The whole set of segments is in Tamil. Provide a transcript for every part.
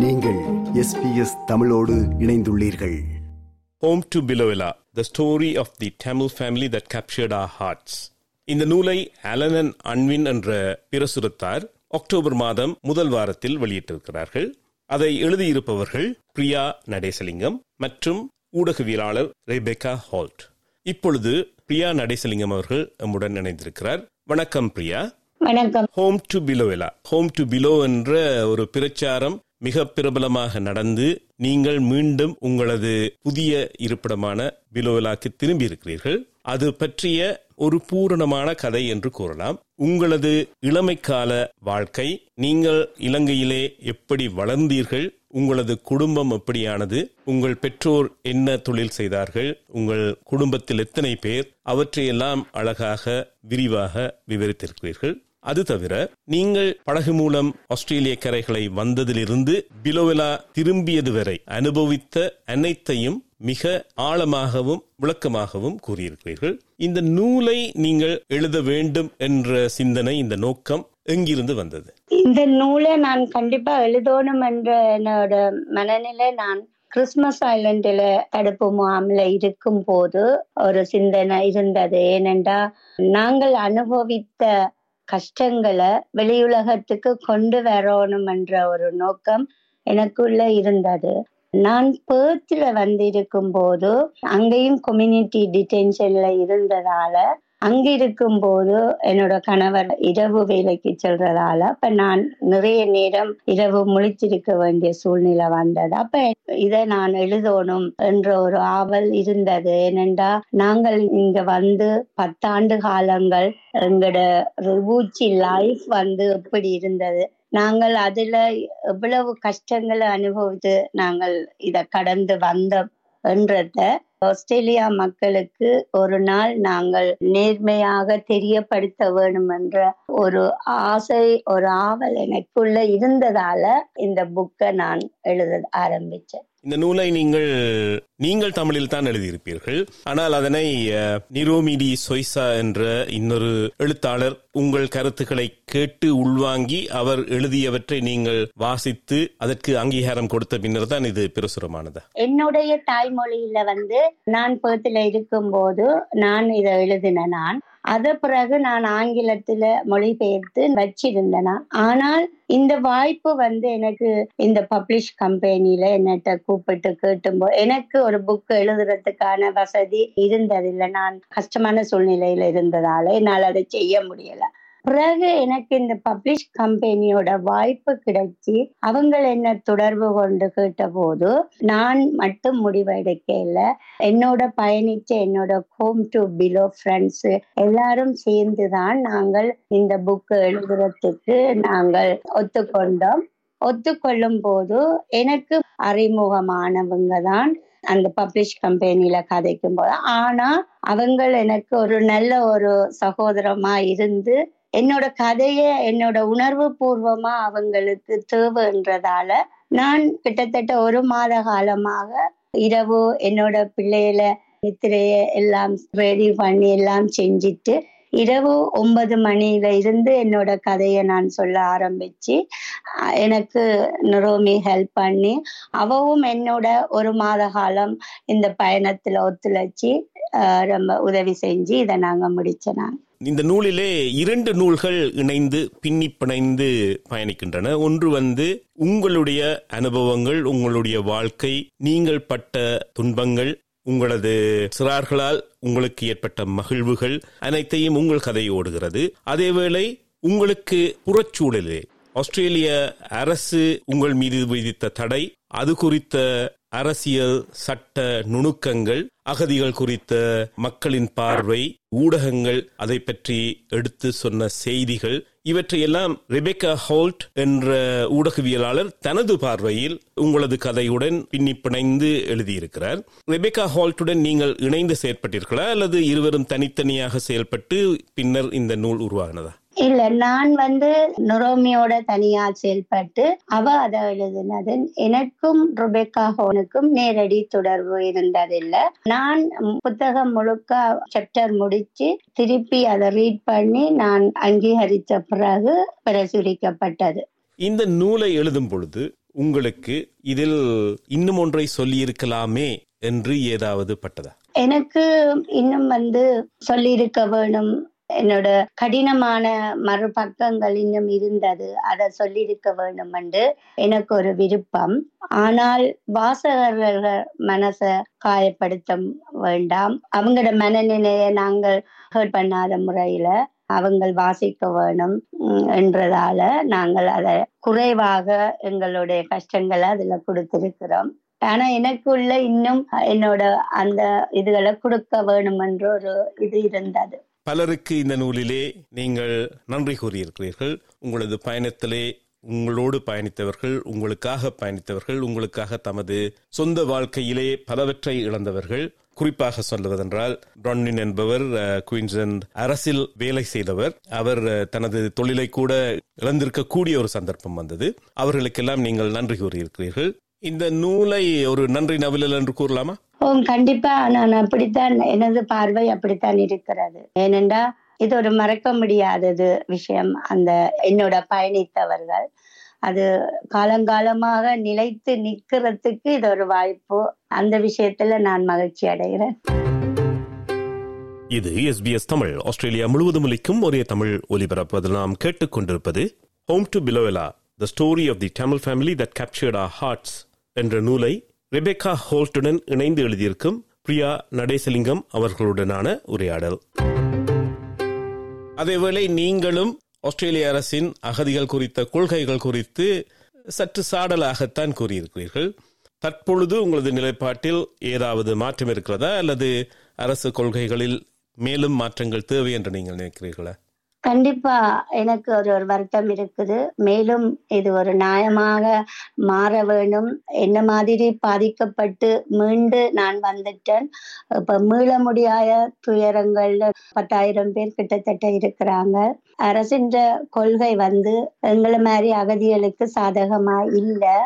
நீங்கள் எஸ்பிஎஸ் தமிழோடு இணைந்துள்ளீர்கள். Home to Bilovela, the story of the Tamil family that captured our hearts. இந்த நூலை அலனன் அன்வின் என்ற பிரசுரத்தார் அக்டோபர் மாதம் முதல் வாரத்தில் வெளியிட்டிருக்கிறார்கள். அதை எழுதியிருப்பவர்கள் பிரியா நடேசலிங்கம் மற்றும் ஊடகவியலாளர் ரெபெக்கா ஹால்ட். இப்பொழுது பிரியா நடேசலிங்கம் அவர்கள் நம்முடன் இணைந்திருக்கிறார். வணக்கம் பிரியா. வணக்கம். Home to Biloela home to Bilo என்ற ஒரு பிரச்சாரம் மிக பிரபலமாக நடந்து நீங்கள் மீண்டும் உங்களது புதிய இருப்பிடமான பிலோவிலாக்கு திரும்பி இருக்கிறீர்கள் அது பற்றிய ஒரு பூரணமான கதை என்று கூறலாம். உங்களது இளமைக்கால வாழ்க்கை நீங்கள் இலங்கையிலே எப்படி வளர்ந்தீர்கள் உங்களது குடும்பம் எப்படியானது உங்கள் பெற்றோர் என்ன தொழில் செய்தார்கள் உங்கள் குடும்பத்தில் எத்தனை பேர் அவற்றையெல்லாம் அழகாக விரிவாக விவரித்திருக்கிறீர்கள். அது தவிர நீங்கள் படகு மூலம் ஆஸ்திரேலிய கரைகளை வந்ததிலிருந்து பிலோவெலா திரும்பியது வரை அனுபவித்த அனைத்தையும் மிக ஆழமாகவும் விளக்கமாகவும் கூறியிருக்கிறீர்கள். இந்த நூலை நீங்கள் எழுத வேண்டும் என்ற சிந்தனை இந்த நோக்கம் எங்கிருந்து வந்தது? இந்த நூலை நான் கண்டிப்பா எழுதணும் என்ற என்னோட மனநிலை நான் கிறிஸ்துமஸ் ஐலண்டில் தடுப்பு முகாமில் இருக்கும் போது ஒரு சிந்தனை இருந்தது. ஏனென்றா நாங்கள் அனுபவித்த கஷ்டங்களை வெளியுலகத்துக்கு கொண்டு வரணும் என்ற ஒரு நோக்கம் எனக்குள்ள இருந்தது. நான் பேர்த்தில் வந்திருக்கும் போது அங்கேயும் கம்யூனிட்டி டிடென்ஷன்ல இருந்ததால அங்கிருக்கும் போது என்னோட கணவர் இரவு வேலைக்கு செல்றதால அப்ப நான் நிறைய நேரம் இரவு முழிச்சிருக்க வேண்டிய சூழ்நிலை வந்தது. அப்ப இதை நான் எழுதணும் என்ற ஒரு ஆவல் இருந்தது. ஏனென்றா நாங்கள் இங்க வந்து பத்தாண்டு காலங்கள் எங்களோட பூச்சி லைஃப் வந்து எப்படி இருந்தது நாங்கள் அதுல எவ்வளவு கஷ்டங்களை அனுபவித்து நாங்கள் இத கடந்து வந்தோம் என்றத ஆஸ்திரேலியா மக்களுக்கு ஒரு நாள் நாங்கள் நேர்மையாக தெரியப்படுத்த வேண்டும் என்ற ஒரு ஆசை ஒரு ஆவல் எனக்குள்ள இருந்ததால இந்த புக்கை நான் எழுத ஆரம்பிச்சேன் இந்த நூலை நீங்கள் நீங்கள் தமிழில் தான் எழுதியிருப்பீர்கள். ஆனால் அதனை நிரோமிடி சொய்சா என்ற இன்னொரு எழுத்தாளர் உங்கள் கருத்துக்களை கேட்டு உள்வாங்கி அவர் எழுதியவற்றை நீங்கள் வாசித்து அதற்கு அங்கீகாரம் கொடுத்த பின்னர் தான் இது பிரசுரமானது. என்னுடைய தாய்மொழியில வந்து நான் பேத்துல இருக்கும் போது நான் இதை எழுதின நான். அத பிறகு நான் ஆங்கிலத்துல மொழிபெயர்த்து வச்சிருந்தேனா. ஆனால் இந்த வாய்ப்பு வந்து எனக்கு இந்த பப்ளிஷ் கம்பெனில என்னட்ட கூப்பிட்டு கேட்டும்போ எனக்கு ஒரு புக் எழுதுறதுக்கான வசதி இருந்ததில்லை. நான் கஷ்டமான சூழ்நிலையில இருந்ததால என்னால் அதை செய்ய முடியல. பிறகு எனக்கு இந்த பப்ளிஷ் கம்பெனியோட வாய்ப்பு கிடைச்சி அவங்க என்ன தொடர்பு கொண்டு கேட்ட போது நான் மட்டும் முடிவெடுக்க என்னோட பயணிச்ச என்னோட ஹோம் டு பிலோ ஃப்ரெண்ட்ஸ் எல்லாரும் சேர்ந்துதான் நாங்கள் இந்த புக் எழுதுறதுக்கு நாங்கள் ஒத்துக்கொண்டோம். ஒத்துக்கொள்ளும் போது எனக்கு அறிமுகமானவங்க தான் அந்த பப்ளிஷ் கம்பெனியில கதைக்கும் போது ஆனா அவங்க எனக்கு ஒரு நல்ல ஒரு சகோதரமா இருந்து என்னோட கதைய என்னோட உணர்வு பூர்வமா அவங்களுக்கு தேவைன்றதால நான் கிட்டத்தட்ட ஒரு மாத காலமாக இரவு என்னோட பிள்ளைகள நித்திரைய எல்லாம் ரெடி பண்ணி எல்லாம் செஞ்சுட்டு இரவு ஒன்பது மணியில இருந்து என்னோட கதையை நான் சொல்ல ஆரம்பிச்சு எனக்கு நிரோமி ஹெல்ப் பண்ணி அவவும் என்னோட ஒரு மாத காலம் இந்த பயணத்துல ஒத்துழைச்சி ரொம்ப உதவி செஞ்சு இதை நாங்க முடிச்சோம் நான் இந்த நூலிலே இரண்டு நூல்கள் இணைந்து பின்னி பிணைந்து பயணிக்கின்றன. ஒன்று வந்து உங்களுடைய அனுபவங்கள் உங்களுடைய வாழ்க்கை நீங்கள் பட்ட துன்பங்கள் உங்களது சிறார்களால் உங்களுக்கு ஏற்பட்ட மகிழ்வுகள் அனைத்தையும் உங்கள் கதை ஓடுகிறது. அதேவேளை உங்களுக்கு புறச்சூழலே ஆஸ்திரேலிய அரசு உங்கள் மீது விதித்த தடை அது குறித்த அரசியல் சட்ட நுணுக்கங்கள் அகதிகள் குறித்த மக்களின் பார்வை ஊடகங்கள் அதை பற்றி எடுத்து சொன்ன செய்திகள் இவற்றையெல்லாம் ரெபேக்கா ஹோல்ட் என்ற ஊடகவியலாளர் தனது பார்வையில் உங்களது கதையுடன் பின்னி பிணைந்து எழுதியிருக்கிறார். ரெபேக்கா ஹால்ட்டுடன் நீங்கள் இணைந்து செயற்பட்டீர்களா அல்லது இருவரும் தனித்தனியாக செயல்பட்டு பின்னர் இந்த நூல் உருவாகினதா இல்ல நான் வந்து நுரோமியோட தனியா செயல்பட்டு அவ அதை எழுதினது எனக்கும் ருபெக்கா ஹோனுக்கும் நேரடி தொடர்பு இருந்ததில்லை. நான் புத்தகம் முழுக்க சாப்டர் முடிச்சு திருப்பி அதை ரீட் பண்ணி நான் அங்கீகரித்த பிறகு பிரசுரிக்கப்பட்டது. இந்த நூலை எழுதும் பொழுது உங்களுக்கு இதில் இன்னும் ஒன்றை சொல்லியிருக்கலாமே என்று ஏதாவது பட்டதா? எனக்கு இன்னும் வந்து சொல்லியிருக்க வேணும் என்னோட கடினமான மறுபக்கங்கள் இன்னும் இருந்தது. அதை சொல்லியிருக்க வேண்டும் என்று எனக்கு ஒரு விருப்பம். ஆனால் வாசகர்கள் மனச காயப்படுத்த வேண்டாம். அவங்களோட மனநிலையை நாங்கள் ஹர்ட் பண்ணாத முறையில அவங்கள் வாசிக்க வேணும் என்றதால நாங்கள் அதை குறைவாக எங்களுடைய கஷ்டங்களை அதுல கொடுத்திருக்கிறோம். ஆனா எனக்குள்ள இன்னும் என்னோட அந்த இதுகளை கொடுக்க வேணும் என்ற ஒரு இது இருந்தது. பலருக்கு இந்த நூலிலே நீங்கள் நன்றி கூறியிருக்கிறீர்கள். உங்களது பயணத்திலே உங்களோடு பயணித்தவர்கள் உங்களுக்காக பயணித்தவர்கள் உங்களுக்காக தமது சொந்த வாழ்க்கையிலே பலவற்றை இழந்தவர்கள். குறிப்பாக சொல்லுவதென்றால் ரொன்னின் என்பவர் குயின்ஸ்லாந்து அரசில் வேலை செய்தவர். அவர் தனது தொழிலை கூட இழந்திருக்கக்கூடிய ஒரு சந்தர்ப்பம் வந்தது. அவர்களுக்கெல்லாம் நீங்கள் நன்றி கூறியிருக்கிறீர்கள். இந்த நூலை ஒரு நன்றி நவிழல் என்று கூறலாமா? ஓம் கண்டிப்பா. நான் அப்படித்தான் எனது பார்வை அப்படித்தான் இருக்கிறது. ஏனென்றா இது ஒரு மறக்க முடியாதது விஷயம் அந்த என்னோட பயணித்தவர்கள். அது காலங்காலமாக நிலைத்து நிக்கிறதுக்கு இது ஒரு வாய்ப்பு. அந்த விஷயத்துல நான் மகிழ்ச்சி அடைகிறேன். இது எஸ்பிஎஸ் தமிழ். ஆஸ்திரேலியா முழுவதும் ஒலிக்கும் ஒரே தமிழ் ஒலிபரப்பதில் நாம் கேட்டுக்கொண்டிருப்பது home to Biloela the story of the Tamil family that captured our hearts என்ற நூலை ரெபேக்கா ஹோல்ட்டுடன் இணைந்து எழுதியிருக்கும் பிரியா நடேசலிங்கம் அவர்களுடனான உரையாடல். அதேவேளை நீங்களும் ஆஸ்திரேலிய அரசின் அகதிகள் குறித்த கொள்கைகள் குறித்து சற்று சாடலாகத்தான் கூறியிருக்கிறீர்கள். தற்பொழுது உங்களது நிலைப்பாட்டில் ஏதாவது மாற்றம் இருக்கிறதா? அல்லது அரசு கொள்கைகளில் மேலும் மாற்றங்கள் தேவை என்று நீங்கள் நினைக்கிறீர்களா? கண்டிப்பா எனக்கு ஒரு ஒரு வருத்தம் இருக்குது. மேலும் இது ஒரு நியாயமாக மாற வேணும் என்ன மாதிரி பாதிக்கப்பட்டு மீண்டு நான் வந்துட்டேன். இப்ப மீள முடியாத துயரங்கள்ல பத்தாயிரம் பேர் கிட்டத்தட்ட இருக்கிறாங்க. அரசின் கொள்கை வந்து எங்களை மாதிரி அகதிகளுக்கு சாதகமா இல்லை.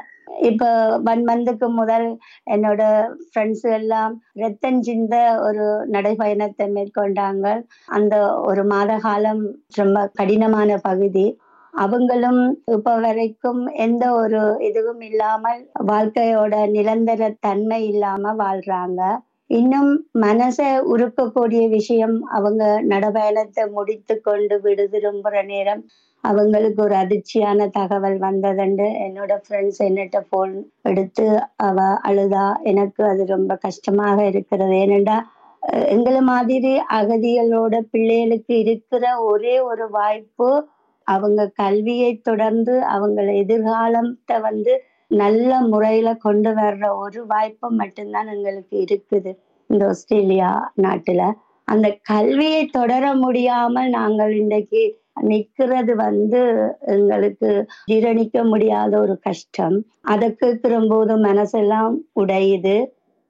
இப்ப ஒன் மந்த்துக்கு முதல் என்னோட ஃப்ரெண்ட்ஸ் எல்லாம் ரத்தம் சிந்த ஒரு நடைபயணத்தை மேற்கொண்டாங்க. அந்த ஒரு மாத காலம் ரொம்ப கடினமான பகுதி. அவங்களும் இப்ப வரைக்கும் எந்த ஒரு இதுவும் இல்லாமல் வாழ்க்கையோட நிரந்தர தன்மை இல்லாம வாழ்றாங்க. இன்னும் மனசை உருக்கக்கூடிய விஷயம் அவங்க நடபயணத்தை முடித்து கொண்டு விடு திரும்புற நேரம் அவங்களுக்கு ஒரு அதிர்ச்சியான தகவல் வந்ததுண்டு. என்னோட ஃப்ரெண்ட்ஸ் என்னட்ட போன் எடுத்து அவ அழுதா எனக்கு அது ரொம்ப கஷ்டமாக இருக்கிறது. ஏனென்றா எங்களை மாதிரி அகதிகளோட பிள்ளைகளுக்கு இருக்கிற ஒரே ஒரு வாய்ப்பு அவங்க கல்வியை தொடர்ந்து அவங்கள எதிர்காலத்தை வந்து நல்ல முறையில கொண்டு வர்ற ஒரு வாய்ப்பு மட்டும்தான் எங்களுக்கு இருக்குது இந்த ஆஸ்திரேலியா நாட்டுல. அந்த கல்வியை தொடர முடியாமல் நாங்கள் இன்றைக்கு நிக்கிறது வந்து எங்களுக்கு ஜீரணிக்க முடியாத ஒரு கஷ்டம். அதை கேட்கிற மனசெல்லாம் உடையுது.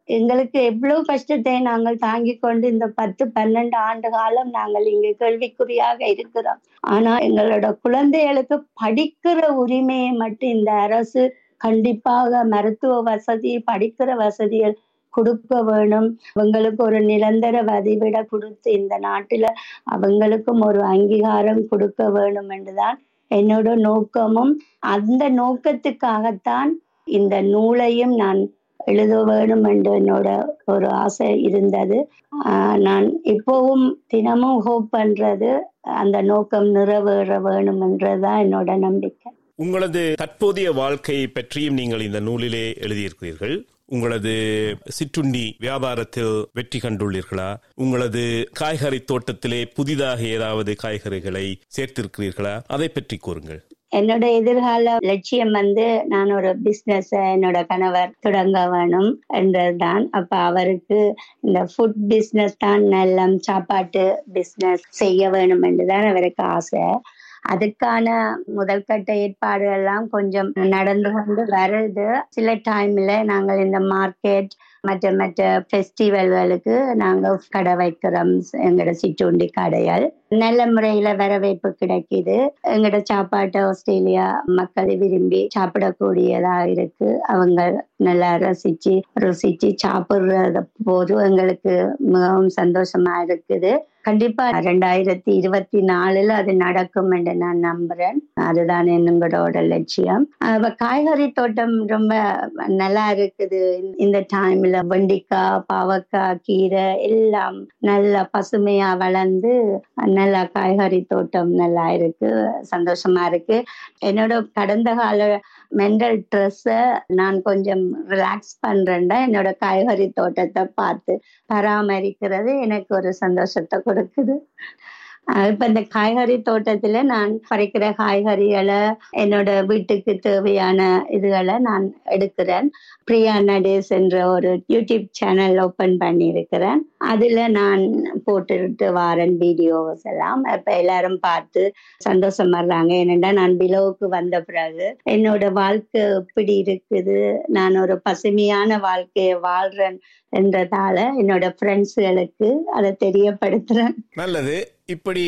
எங்களுக்கு எவ்வளவு கஷ்டத்தை நாங்கள் தாங்கி கொண்டு இந்த பத்து பன்னெண்டு ஆண்டு காலம் நாங்கள் இங்கு கேள்விக்குறியாக இருக்கிறோம். ஆனா எங்களோட குழந்தைகளுக்கு படிக்கிற உரிமையை மட்டும் இந்த அரசு கண்டிப்பாக மருத்துவ வசதி படிக்கிற வசதிகள் கொடுக்க வேணும். அவங்களுக்கு ஒரு நிரந்தர வதிவிட கொடுத்து இந்த நாட்டில் அவங்களுக்கும் ஒரு அங்கீகாரம் கொடுக்க வேணும் என்றுதான் என்னோட நோக்கமும். அந்த நோக்கத்துக்காகத்தான் இந்த நூலையும் நான் எழுத வேணும் என்று என்னோட ஒரு ஆசை இருந்தது. ஆஹ் நான் இப்போவும் தினமும் ஹோப் பண்றது அந்த நோக்கம் நிறைவேற வேணும் என்றதுதான் என்னோட நம்பிக்கை. உங்களது தற்போதைய வாழ்க்கையை பற்றியும் நீங்கள் இந்த நூலிலே எழுதியிருக்கிறீர்கள். உங்களது சிற்றுண்டி வியாபாரத்தில் வெற்றி கண்டுள்ளீர்களா? உங்களது காய்கறி தோட்டத்திலே புதிதாக ஏதாவது காய்கறிகளை சேர்த்திருக்கிறீர்களா? அதை பற்றி கூறுங்கள். என்னோட எதிர்கால லட்சியம் வந்து நான் ஒரு பிசினஸ் என்னோட கணவர் தொடங்க வேணும் என்றதுதான் அப்ப அவருக்கு இந்த ஃபுட் பிசினஸ் தான் நல்ல சாப்பாட்டு பிசினஸ் செய்ய வேணும் என்றுதான் அவருக்கு ஆசை. அதுக்கான முதல் கட்ட ஏற்பாடு எல்லாம் கொஞ்சம் நடந்து கொண்டு வருது. சில டைம்ல நாங்கள் இந்த மார்க்கெட் மற்ற மற்ற ஃபெஸ்டிவல்களுக்கு நாங்க கடை வைக்கிறோம். எங்களோட சிற்றுண்டி கடைகள். நல்ல முறையில வரவேற்பு கிடைக்குது. எங்களோட சாப்பாட்டை ஆஸ்திரேலியா மக்கள் விரும்பி சாப்பிடக்கூடியதா இருக்கு. அவங்க நல்லா ரசிச்சு ருசிச்சு சாப்பிடுறத போது எங்களுக்கு மிகவும் சந்தோஷமா இருக்குது. கண்டிப்பா ரெண்டாயிரத்தி இருபத்தி நாலுல அது நடக்கும் என்று நான் நம்புறேன். அதுதான் எங்களோட லட்சியம். காய்கறி தோட்டம் ரொம்ப நல்லா இருக்குது. இந்த டைம்ல வெண்டிக்காய் பாவக்காய் கீரை எல்லாம் நல்லா பசுமையா வளர்ந்து நல்லா காய்கறி தோட்டம் நல்லா இருக்கு சந்தோஷமா இருக்கு. என்னோட கடந்த கால மென்டல் ஸ்ட்ரெஸ்ஸ நான் கொஞ்சம் ரிலாக்ஸ் பண்றேன்டா என்னோட காய்கறி தோட்டத்தை பார்த்து பராமரிக்கிறது எனக்கு ஒரு சந்தோஷத்தை கொடுக்குது. இப்ப இந்த காய்கறி தோட்டத்துல நான் பறிக்கிற காய்கறிகளை என்னோட வீட்டுக்கு தேவையான இதுகளை நான் எடுக்கிறேன். பிரியா நடேஸ் என்ற ஒரு யூடியூப் சேனல் ஓபன் பண்ணி இருக்கிறேன் அதில் நான் போட்டுட்டு வாரன் வீடியோஸ் எல்லாம். இப்போ எல்லாரும் பார்த்து சந்தோஷம் வர்றாங்க ஏனென்றா நான் பிலோவுக்கு வந்த பிறகு என்னோட வாழ்க்கை எப்படி இருக்குது. நான் ஒரு பசுமையான வாழ்க்கையை வாழ்றேன் என்றதால என்னோட ஃப்ரெண்ட்ஸுகளுக்கு அதை தெரியப்படுத்துறேன். நல்லது. இப்படி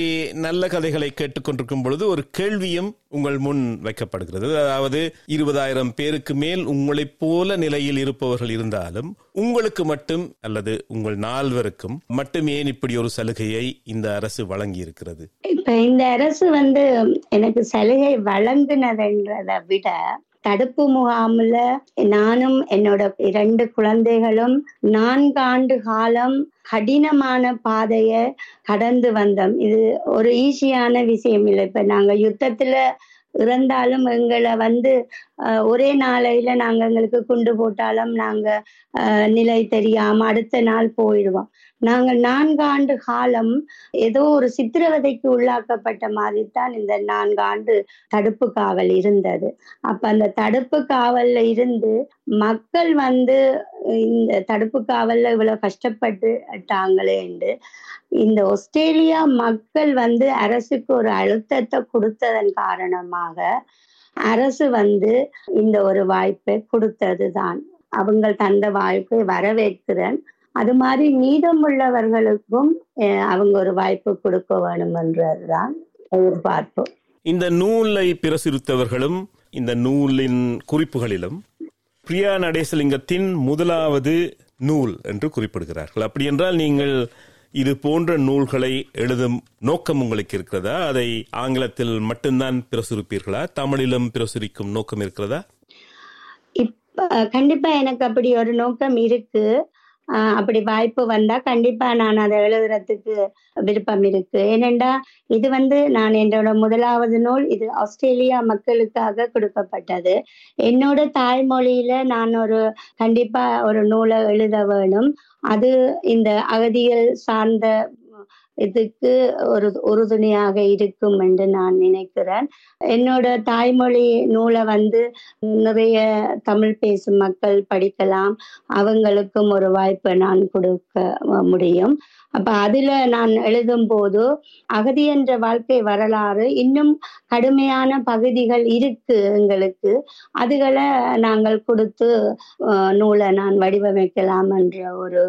நல்ல கதைகளை கேட்டுக்கொண்டிருக்கும் பொழுது ஒரு கேள்வியும் உங்கள் முன் வைக்கப்படுகிறது. அதாவது இருபதாயிரம் பேருக்கு மேல் உங்களைப் போல நிலையில் இருப்பவர்கள் இருந்தாலும் உங்களுக்கு மட்டும் அல்லது உங்கள் நால்வருக்கும் மட்டும் ஏன் இப்படி ஒரு சலுகையை இந்த அரசு வழங்கி இருக்கிறது இப்ப இந்த அரசு வந்து எனக்கு சலுகை வழங்குனதுன்றதை விட தடுப்பு முகாம்ல நானும் என்னோட இரண்டு குழந்தைகளும் நான்காண்டு காலம் கடினமான பாதைய கடந்து வந்தோம். இது ஒரு ஈஸியான விஷயம் இல்லை. இப்ப நாங்க யுத்தத்துல இறந்தாலும் எங்களை வந்து அஹ், ஒரே நாளையில நாங்க எங்களுக்கு குண்டு போட்டாலும் நாங்க நிலை தெரியாம அடுத்த நாள் போயிடுவோம். நாங்க நான்காண்டு காலம் ஏதோ ஒரு சித்திரவதைக்கு உள்ளாக்கப்பட்ட மாதிரி தான் இந்த நான்கு ஆண்டு தடுப்பு காவல் இருந்தது. அப்ப அந்த தடுப்பு காவல்ல இருந்து மக்கள் வந்து இந்த தடுப்பு காவல்ல இவ்வளவு கஷ்டப்பட்டுட்டாங்களே என்று இந்த ஆஸ்திரேலியா மக்கள் வந்து அரசுக்கு ஒரு அழுத்தத்தை கொடுத்ததன் காரணமாக அரசு வந்து இந்த ஒரு வாய்ப்பை கொடுத்ததுதான். அவங்க தந்த வாய்ப்பை வரவேற்கிறேன். அது மாதிரி மீதமுள்ளவர்களுக்கும் அவங்க ஒரு வாய்ப்பு கொடுக்க வேணும் என்றதுதான் எதிர்பார்ப்பு இந்த நூலை பிரசுரித்தவர்களும் இந்த நூலின் குறிப்புகளிலும் பிரியா நடேசலிங்கத்தின் முதலாவது நூல் என்று குறிப்பிடுகிறார்கள். அப்படி என்றால் நீங்கள் இது போன்ற நூல்களை எழுதும் நோக்கம் உங்களுக்கு இருக்கிறதா? அதை ஆங்கிலத்தில் மட்டும்தான் பிரசுரிப்பீர்களா? தமிழிலும் பிரசுரிக்கும் நோக்கம் இருக்கிறதா? இப்ப கண்டிப்பா எனக்கு அப்படி ஒரு நோக்கம் இருக்கு. அப்படி வாய்ப்பு வந்தா கண்டிப்பா நான் அதை எழுதுறதுக்கு விருப்பம் இருக்கு. ஏனென்றா இது வந்து நான் என்னோட முதலாவது நூல். இது ஆஸ்திரேலியா மக்களுக்காக கொடுக்கப்பட்டது. என்னோட தாய்மொழியில நான் ஒரு கண்டிப்பா ஒரு நூலை எழுத வேணும். அது இந்த அகதிகள் சார்ந்த இதுக்கு ஒரு உறுதுணையாக இருக்கும் என்று நான் நினைக்கிறேன். என்னோட தாய்மொழி நூலை வந்து நிறைய தமிழ் பேசும் மக்கள் படிக்கலாம். அவங்களுக்கும் ஒரு வாய்ப்பை நான் கொடுக்க முடியும். அப்ப அதுல நான் எழுதும் போது அகதி என்ற வாழ்க்கை வரலாறு இன்னும் கடுமையான பகுதிகள் இருக்கு எங்களுக்கு. அதுகளை நாங்கள் கொடுத்து நூலை நான் வடிவமைக்கலாம் என்ற ஒரு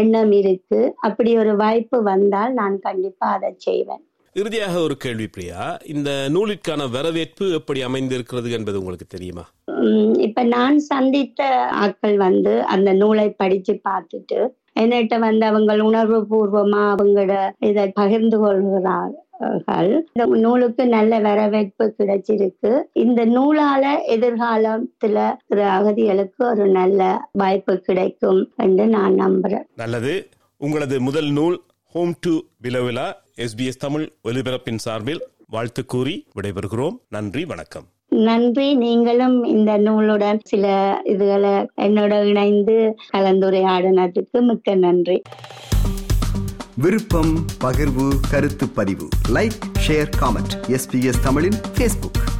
எண்ணம் இருக்கு. அப்படி ஒரு வாய்ப்பு வந்தால் நான் கண்டிப்பா அதை செய்வேன். இறுதியாக ஒரு கேள்வி பிரியா. இந்த நூலிற்கான வரவேற்பு எப்படி அமைந்திருக்கிறது என்பது உங்களுக்கு தெரியுமா? உம் இப்ப நான் சந்தித்த ஆட்கள் வந்து அந்த நூலை படிச்சு பார்த்துட்டு என்னிட்ட வந்து அவங்க உணர்வு பூர்வமா அவங்களோட இதை பகிர்ந்து கொள்கிறார்கள். இந்த நூலுக்கு நல்ல வரவேற்பு கிடைச்சிருக்கு. இந்த நூலால எதிர்காலத்துல அகதிகளுக்கு ஒரு நல்ல வாய்ப்பு கிடைக்கும் என்று நான் நம்புறேன். நல்லது. உங்களது முதல் நூல் home to Biloela SBS Tamil ஒலிபரப்பின் சார்பில் வாழ்த்து கூறி விடைபெறுகிறோம். நன்றி வணக்கம். நன்றி. நீங்களும் இந்த நூலுடன் சில இதுகளை என்னோட இணைந்து கலந்துரையாடினதுக்கு மிக்க நன்றி. விருப்பம் பகிர்வு கருத்து பதிவு லைக் ஷேர் காமெண்ட். எஸ்பிஎஸ் தமிழின் ஃபேஸ்புக்